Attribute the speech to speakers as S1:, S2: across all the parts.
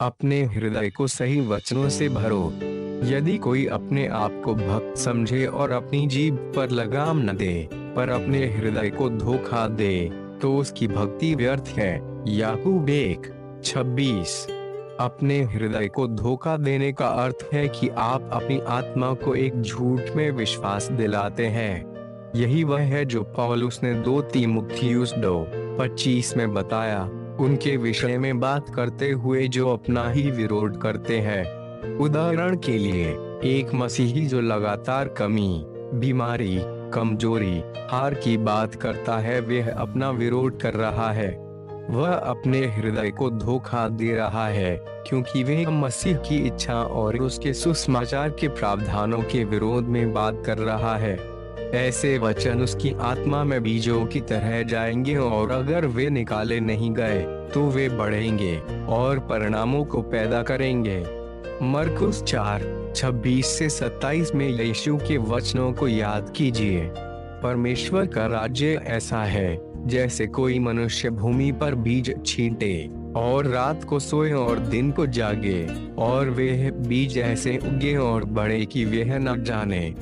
S1: अपने हृदय को सही वचनों से भरो। यदि कोई अपने आप को भक्त समझे और अपनी जीभ पर लगाम न दे, पर अपने हृदय को धोखा दे तो उसकी भक्ति व्यर्थ है। याकूब एक, छब्बीस। अपने हृदय को धोखा देने का अर्थ है कि आप अपनी आत्मा को एक झूठ में विश्वास दिलाते हैं। यही वह है जो पॉलुस ने दो तीमुथियुस दो, पच्चीस में बताया। उनके विषय में बात करते हुए जो अपना ही विरोध करते हैं। उदाहरण के लिए, एक मसीही जो लगातार कमी, बीमारी, कमज़ोरी, हार की बात करता है, वह अपना विरोध कर रहा है। वह अपने हृदय को धोखा दे रहा है, क्योंकि वह मसीह की इच्छा और उसके सुसमाचार के प्रावधानों के विरोध में बात कर रहा है। ऐसे वचन उसकी आत्मा में बीजों की तरह जाएँगे और अगर वे निकाले नहीं गए तो वे बढ़ेंगे और परिणामों को पैदा करेंगे। मरकुस चार, छब्बीस से सत्ताईस में यीशु के वचनों को याद कीजिए। परमेश्वर का राज्य ऐसा है, जैसे कोई मनुष्य भूमि पर बीज छींटे और रात को सोए और दिन को जागे, और वे बीज ऐसे उगे और बढ़े कि वह न जाने।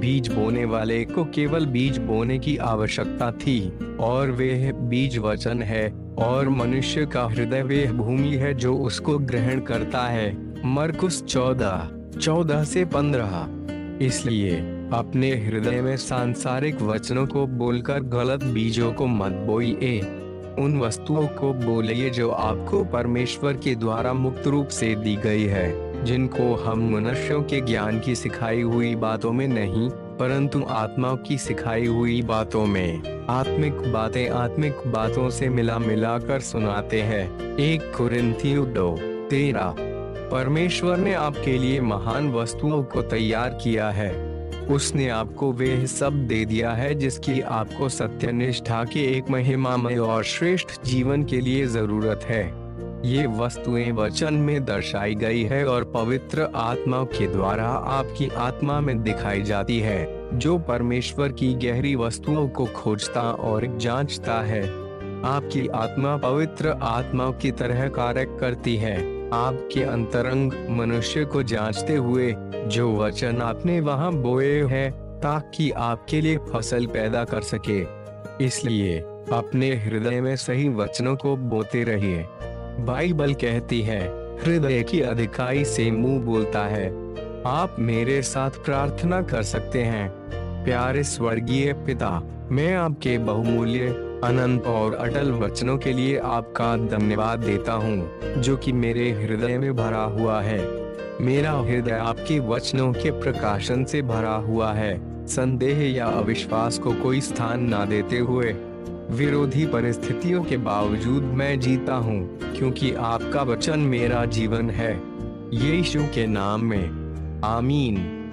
S1: बीज बोने वाले को केवल बीज बोने की आवश्यकता थी, और वह बीज वचन है, और मनुष्य का हृदय वह भूमि है जो उसको ग्रहण करता है। मरकुस चौदह चौदह से पंद्रह। इसलिए, अपने हृदय में सांसारिक वचनों को बोलकर गलत बीजों को मत बोइए। उन वस्तुओं को बोलिए जो आपको परमेश्वर के द्वारा मुक्त रूप से दी गई है। जिनको हम मनुष्यों के ज्ञान की सिखाई हुई बातों में नहीं, परंतु आत्मा की सिखाई हुई बातों में, आत्मिक बातें आत्मिक बातों से मिला मिला कर सुनाते हैं। एक कुरिन्थियो दो तेरह परमेश्वर ने आपके लिए महान वस्तुओं को तैयार किया है। उसने आपको वे सब दे दिया है जिसकी आपको सत्यनिष्ठा के एक महिमामय और श्रेष्ठ जीवन के लिए ज़रूरत है। ये वस्तुएँ वचन में दर्शाई गई है और पवित्र आत्मा के द्वारा आपकी आत्मा में दिखाई जाती है, जो परमेश्वर की गहरी वस्तुओं को खोजता और जांचता है। आपकी आत्मा पवित्र आत्मा की तरह कार्य करती है। आपके अंतरंग मनुष्य को जांचते हुए, जो वचन आपने वहाँ बोए हैं, ताकि आपके लिए फ़सल पैदा कर सके। इसलिए, अपने हृदय में सही वचनों को बोते रहिए। बाइबल कहती है, हृदय की अधिकाई से मुँह बोलता है। आप मेरे साथ प्रार्थना कर सकते हैं। प्यारे स्वर्गीय पिता, मैं आपके बहुमूल्य, अनंत और अटल वचनों के लिए आपका धन्यवाद देता हूँ, जो कि मेरे हृदय में भरा हुआ है। मेरा हृदय आपके वचनों के प्रकाशन से भरा हुआ है। संदेह या अविश्वास को कोई स्थान ना देते हुए विरोधी परिस्थितियों के बावजूद मैं जीता हूँ, क्योंकि आपका वचन मेरा जीवन है। यीशु के नाम में, आमीन।